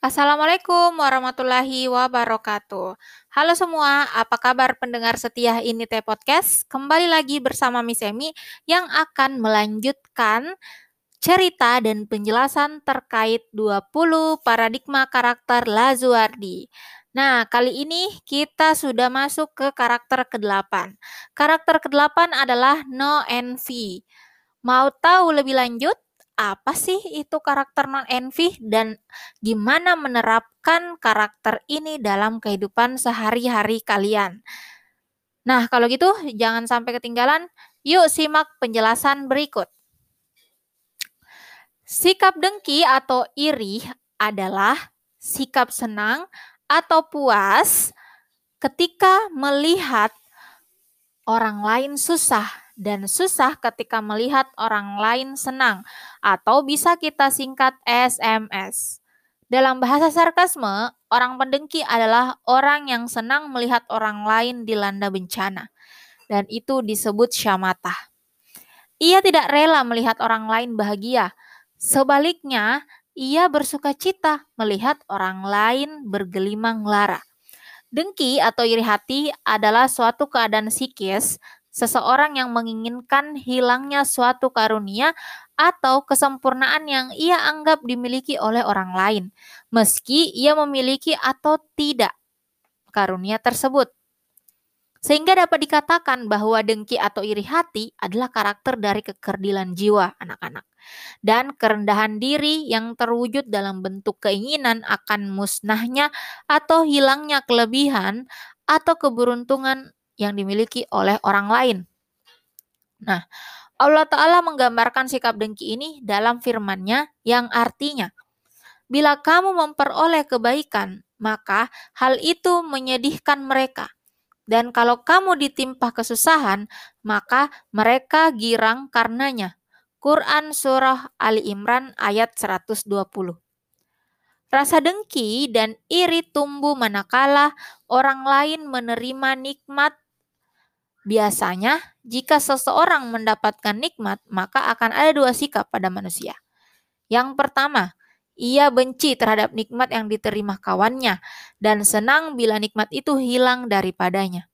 Assalamualaikum warahmatullahi wabarakatuh. Halo semua, apa kabar pendengar setia ini Teh Podcast? Kembali lagi bersama Miss Emi yang akan melanjutkan cerita dan penjelasan terkait 20 paradigma karakter Lazuardi. Nah, kali ini kita sudah masuk ke karakter ke-8. Karakter ke-8 adalah no envy. Mau tahu lebih lanjut? Apa sih itu karakter non-envy dan gimana menerapkan karakter ini dalam kehidupan sehari-hari kalian. Nah, kalau gitu jangan sampai ketinggalan. Yuk simak penjelasan berikut. Sikap dengki atau iri adalah sikap senang atau puas ketika melihat orang lain susah dan susah ketika melihat orang lain senang, atau bisa kita singkat SMS. Dalam bahasa sarkasme, orang pendengki adalah orang yang senang melihat orang lain dilanda bencana, dan itu disebut syamata. Ia tidak rela melihat orang lain bahagia, sebaliknya, ia bersuka cita melihat orang lain bergelimang lara. Dengki atau iri hati adalah suatu keadaan psikis seseorang yang menginginkan hilangnya suatu karunia atau kesempurnaan yang ia anggap dimiliki oleh orang lain, meski ia memiliki atau tidak karunia tersebut. Sehingga dapat dikatakan bahwa dengki atau iri hati adalah karakter dari kekerdilan jiwa anak-anak. Dan kerendahan diri yang terwujud dalam bentuk keinginan akan musnahnya atau hilangnya kelebihan atau keberuntungan yang dimiliki oleh orang lain. Nah, Allah Ta'ala menggambarkan sikap dengki ini dalam firman-Nya yang artinya, Bila kamu memperoleh kebaikan, maka hal itu menyedihkan mereka. Dan kalau kamu ditimpa kesusahan, maka mereka girang karenanya. Quran Surah Ali Imran ayat 120. Rasa dengki dan iri tumbuh manakala orang lain menerima nikmat Biasanya, jika seseorang mendapatkan nikmat, maka akan ada dua sikap pada manusia. Yang pertama, ia benci terhadap nikmat yang diterima kawannya dan senang bila nikmat itu hilang daripadanya.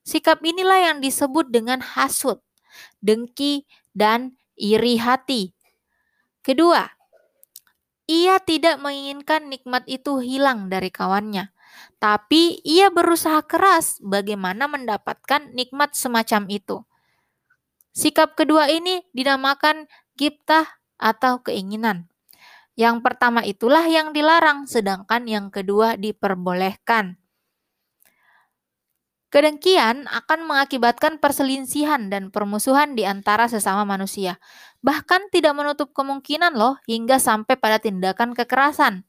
Sikap inilah yang disebut dengan hasut, dengki, dan iri hati. Kedua, ia tidak menginginkan nikmat itu hilang dari kawannya tapi ia berusaha keras bagaimana mendapatkan nikmat semacam itu. Sikap kedua ini dinamakan giptah atau keinginan. Yang pertama itulah yang dilarang, sedangkan yang kedua diperbolehkan. Kedengkian akan mengakibatkan perselisihan dan permusuhan di antara sesama manusia. Bahkan tidak menutup kemungkinan loh hingga sampai pada tindakan kekerasan.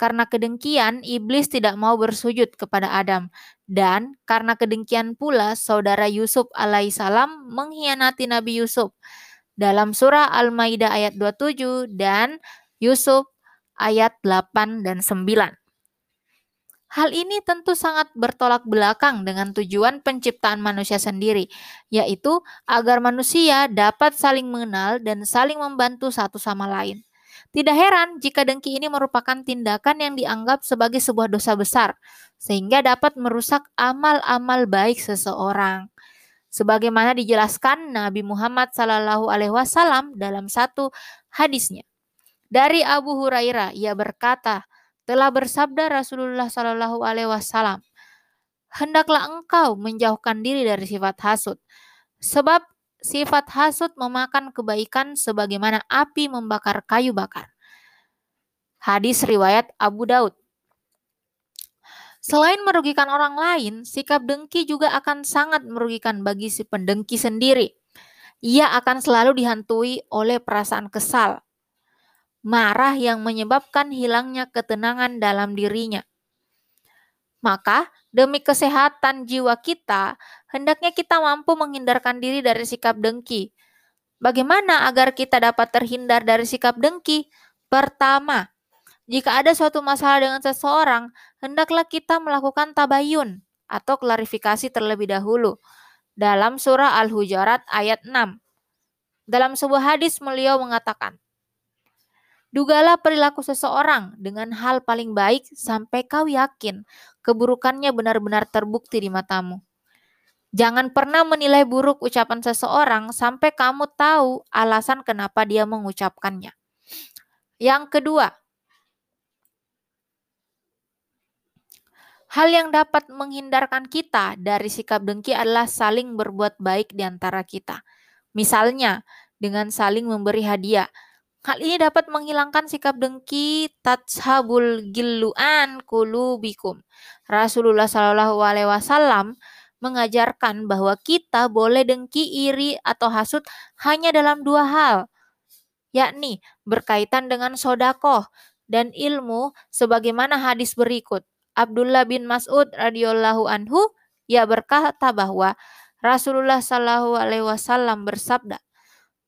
Karena kedengkian, iblis tidak mau bersujud kepada Adam. Dan karena kedengkian pula, saudara Yusuf alaihissalam mengkhianati Nabi Yusuf. Dalam surah Al-Maidah ayat 27 dan Yusuf ayat 8 dan 9. Hal ini tentu sangat bertolak belakang dengan tujuan penciptaan manusia sendiri, yaitu agar manusia dapat saling mengenal dan saling membantu satu sama lain. Tidak heran jika dengki ini merupakan tindakan yang dianggap sebagai sebuah dosa besar, sehingga dapat merusak amal-amal baik seseorang. Sebagaimana dijelaskan Nabi Muhammad Sallallahu Alaihi Wasallam dalam satu hadisnya. Dari Abu Hurairah, ia berkata, telah bersabda Rasulullah Sallallahu Alaihi Wasallam, hendaklah engkau menjauhkan diri dari sifat hasut, sebab sifat hasut memakan kebaikan sebagaimana api membakar kayu bakar. Hadis riwayat Abu Daud. Selain merugikan orang lain, sikap dengki juga akan sangat merugikan bagi si pendengki sendiri. Ia akan selalu dihantui oleh perasaan kesal, marah yang menyebabkan hilangnya ketenangan dalam dirinya. Maka, demi kesehatan jiwa kita, hendaknya kita mampu menghindarkan diri dari sikap dengki. Bagaimana agar kita dapat terhindar dari sikap dengki? Pertama, jika ada suatu masalah dengan seseorang, hendaklah kita melakukan tabayun atau klarifikasi terlebih dahulu. Dalam surah Al-Hujarat ayat 6. Dalam sebuah hadis beliau mengatakan, Dugalah perilaku seseorang dengan hal paling baik sampai kau yakin keburukannya benar-benar terbukti di matamu. Jangan pernah menilai buruk ucapan seseorang sampai kamu tahu alasan kenapa dia mengucapkannya. Yang kedua, hal yang dapat menghindarkan kita dari sikap dengki adalah saling berbuat baik di antara kita. Misalnya, dengan saling memberi hadiah. Hal ini dapat menghilangkan sikap dengki tatshabul gilluan kulubikum. Rasulullah Shallallahu alaihi wasallam mengajarkan bahwa kita boleh dengki, iri atau hasut hanya dalam dua hal, yakni berkaitan dengan sodakoh dan ilmu sebagaimana hadis berikut. Abdullah bin Mas'ud radhiyallahu anhu ia berkata bahwa Rasulullah Shallallahu alaihi wasallam bersabda,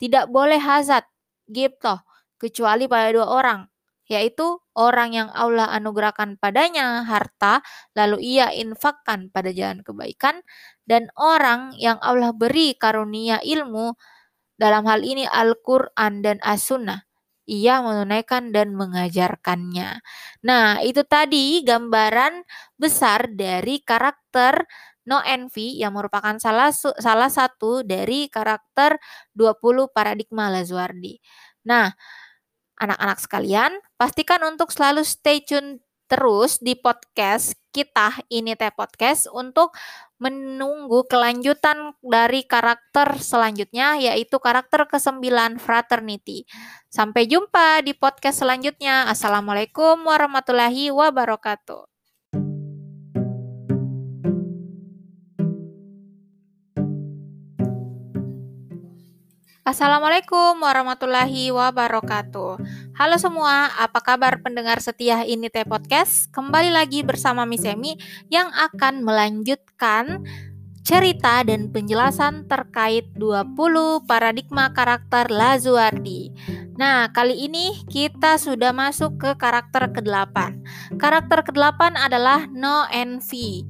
tidak boleh hazat, giptoh, kecuali pada dua orang, yaitu orang yang Allah anugerahkan padanya harta, lalu ia infakkan pada jalan kebaikan, dan orang yang Allah beri karunia ilmu, dalam hal ini Al-Quran dan As-Sunnah. Ia menunaikan dan mengajarkannya. Nah, itu tadi gambaran besar dari karakter no envy yang merupakan salah salah satu dari karakter 20 paradigma Lazuardi. Nah, anak-anak sekalian, pastikan untuk selalu stay tune terus di podcast kita ini teh podcast untuk menunggu kelanjutan dari karakter selanjutnya yaitu karakter ke-9 fraternity. Sampai jumpa di podcast selanjutnya. Assalamualaikum warahmatullahi wabarakatuh. Assalamualaikum warahmatullahi wabarakatuh. Halo semua, apa kabar pendengar setia ini Teh Podcast? Kembali lagi bersama Miss Emi yang akan melanjutkan cerita dan penjelasan terkait 20 paradigma karakter Lazuardi. Nah, kali ini kita sudah masuk ke karakter ke-8. Karakter ke-8 adalah no envy.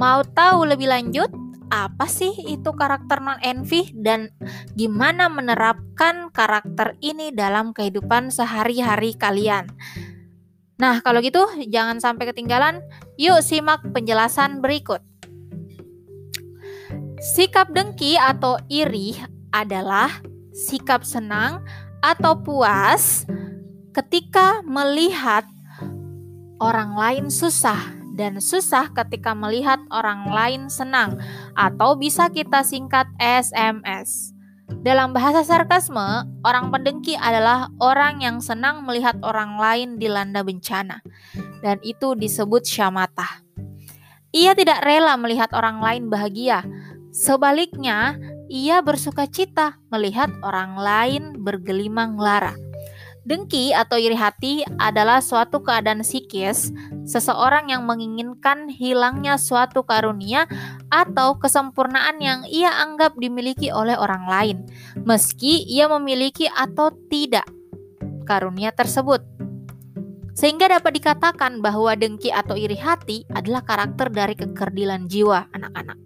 Mau tahu lebih lanjut? Apa sih itu karakter non envy dan gimana menerapkan karakter ini dalam kehidupan sehari-hari kalian. Nah, kalau gitu jangan sampai ketinggalan. Yuk simak penjelasan berikut. Sikap dengki atau iri adalah sikap senang atau puas ketika melihat orang lain susah dan susah ketika melihat orang lain senang atau bisa kita singkat SMS. Dalam bahasa sarkasme, orang pendengki adalah orang yang senang melihat orang lain dilanda bencana dan itu disebut syamata. Ia tidak rela melihat orang lain bahagia. Sebaliknya, ia bersuka cita melihat orang lain bergelimang lara. Dengki atau iri hati adalah suatu keadaan psikis seseorang yang menginginkan hilangnya suatu karunia atau kesempurnaan yang ia anggap dimiliki oleh orang lain, meski ia memiliki atau tidak karunia tersebut. Sehingga dapat dikatakan bahwa dengki atau iri hati adalah karakter dari kekerdilan jiwa anak-anak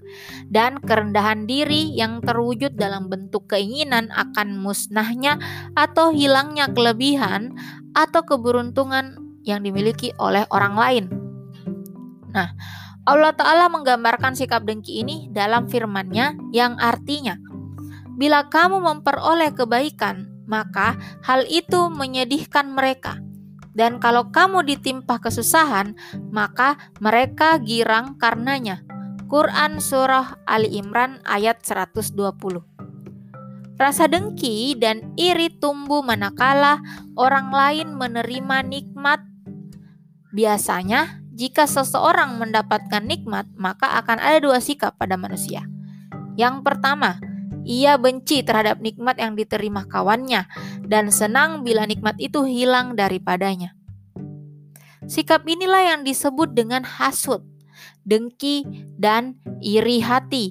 dan kerendahan diri yang terwujud dalam bentuk keinginan akan musnahnya atau hilangnya kelebihan atau keberuntungan yang dimiliki oleh orang lain. Nah, Allah Ta'ala menggambarkan sikap dengki ini dalam firman-Nya yang artinya, Bila kamu memperoleh kebaikan, maka hal itu menyedihkan mereka dan kalau kamu ditimpa kesusahan, maka mereka girang karenanya. Quran Surah Ali Imran ayat 120 Rasa dengki dan iri tumbuh manakala orang lain menerima nikmat. Biasanya, jika seseorang mendapatkan nikmat, maka akan ada dua sikap pada manusia. Yang pertama, ia benci terhadap nikmat yang diterima kawannya dan senang bila nikmat itu hilang daripadanya. Sikap inilah yang disebut dengan hasut, dengki, dan iri hati.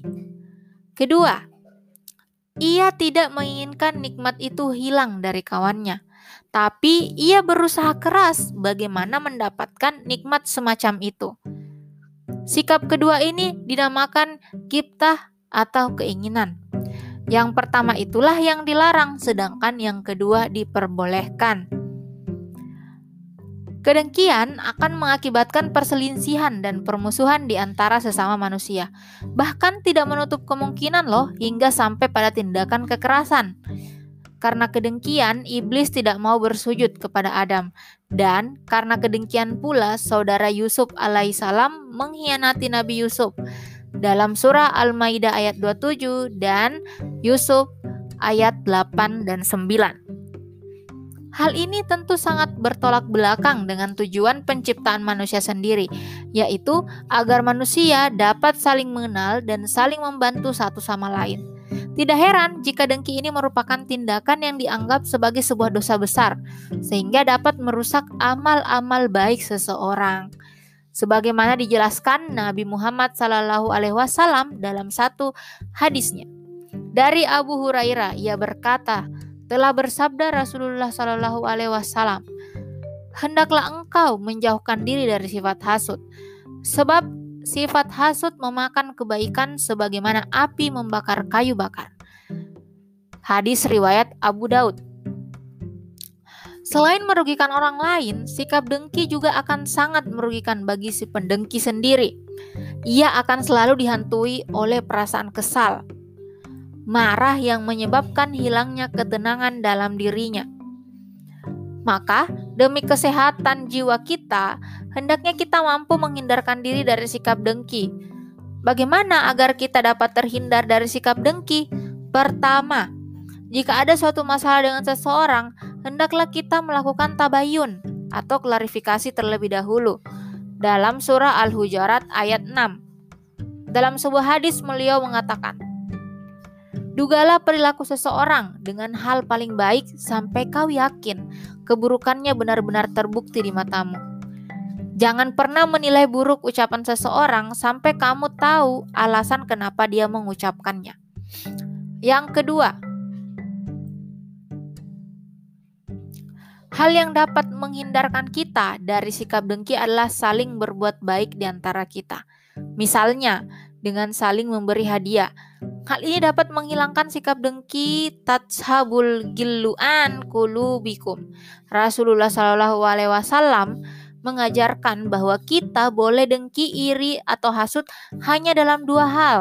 Kedua, ia tidak menginginkan nikmat itu hilang dari kawannya, tapi ia berusaha keras bagaimana mendapatkan nikmat semacam itu. Sikap kedua ini dinamakan kiptah atau keinginan. Yang pertama itulah yang dilarang, sedangkan yang kedua diperbolehkan. Kedengkian akan mengakibatkan perselisihan dan permusuhan di antara sesama manusia. Bahkan tidak menutup kemungkinan loh hingga sampai pada tindakan kekerasan. Karena kedengkian, iblis tidak mau bersujud kepada Adam. Dan karena kedengkian pula, saudara Yusuf alaihissalam mengkhianati Nabi Yusuf. Dalam surah Al-Maidah ayat 27 dan Yusuf ayat 8 dan 9. Hal ini tentu sangat bertolak belakang dengan tujuan penciptaan manusia sendiri, yaitu agar manusia dapat saling mengenal dan saling membantu satu sama lain. Tidak heran jika dengki ini merupakan tindakan yang dianggap sebagai sebuah dosa besar, sehingga dapat merusak amal-amal baik seseorang. Sebagaimana dijelaskan Nabi Muhammad SAW dalam satu hadisnya. Dari Abu Hurairah, ia berkata, telah bersabda Rasulullah Shallallahu Alaihi Wasallam, hendaklah engkau menjauhkan diri dari sifat hasut, sebab sifat hasut memakan kebaikan sebagaimana api membakar kayu bakar. Hadis riwayat Abu Daud. Selain merugikan orang lain, sikap dengki juga akan sangat merugikan bagi si pendengki sendiri. Ia akan selalu dihantui oleh perasaan kesal, marah yang menyebabkan hilangnya ketenangan dalam dirinya. Maka, demi kesehatan jiwa kita, hendaknya kita mampu menghindarkan diri dari sikap dengki. Bagaimana agar kita dapat terhindar dari sikap dengki? Pertama, jika ada suatu masalah dengan seseorang, hendaklah kita melakukan tabayun atau klarifikasi terlebih dahulu. Dalam surah Al-Hujarat ayat 6. Dalam sebuah hadis beliau mengatakan, Dugalah perilaku seseorang dengan hal paling baik sampai kau yakin keburukannya benar-benar terbukti di matamu. Jangan pernah menilai buruk ucapan seseorang sampai kamu tahu alasan kenapa dia mengucapkannya. Yang kedua, hal yang dapat menghindarkan kita dari sikap dengki adalah saling berbuat baik di antara kita. Misalnya, dengan saling memberi hadiah Hal ini dapat menghilangkan sikap dengki tatshabul giluan kulubikum. Rasulullah Shallallahu alaihi wasallam mengajarkan bahwa kita boleh dengki, iri atau hasut hanya dalam dua hal,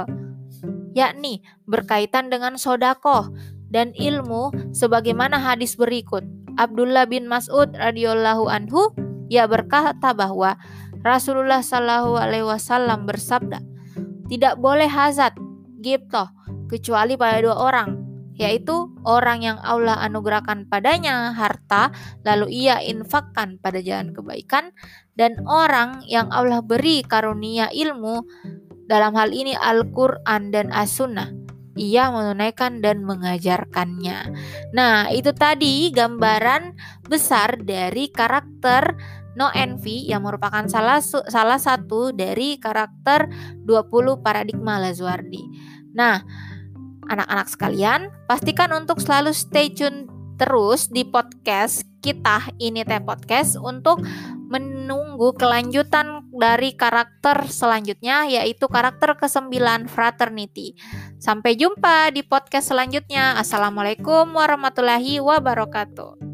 yakni berkaitan dengan sodakoh dan ilmu sebagaimana hadis berikut. Abdullah bin Mas'ud radhiyallahu anhu ia berkata bahwa Rasulullah Shallallahu alaihi wasallam bersabda, "Tidak boleh hazat, gibtoh, kecuali pada dua orang, yaitu orang yang Allah anugerahkan padanya harta, lalu ia infakkan pada jalan kebaikan, dan orang yang Allah beri karunia ilmu, dalam hal ini Al-Quran dan As-Sunnah. Ia menunaikan dan mengajarkannya. Nah, itu tadi gambaran besar dari karakter no envy yang merupakan salah salah satu dari karakter 20 paradigma Lazuardi. Nah, anak-anak sekalian, pastikan untuk selalu stay tune terus di podcast kita ini teh podcast untuk menunggu kelanjutan dari karakter selanjutnya yaitu karakter ke-9 fraternity. Sampai jumpa di podcast selanjutnya. Assalamualaikum warahmatullahi wabarakatuh.